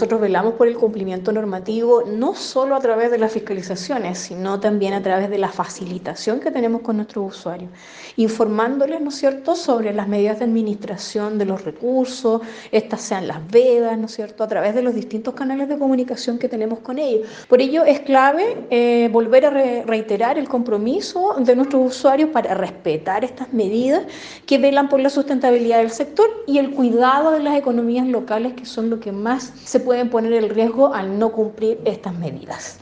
Nosotros velamos por el cumplimiento normativo no solo a través de las fiscalizaciones, sino también a través de la facilitación que tenemos con nuestros usuarios, informándoles, ¿no es cierto?, sobre las medidas de administración de los recursos, estas sean las vedas, ¿no es cierto?, a través de los distintos canales de comunicación que tenemos con ellos. Por ello es clave eh, volver a re reiterar el compromiso de nuestros usuarios para respetar estas medidas que velan por la sustentabilidad del sector y el cuidado de las economías locales, que son lo que más se puede pueden poner el riesgo al no cumplir estas medidas.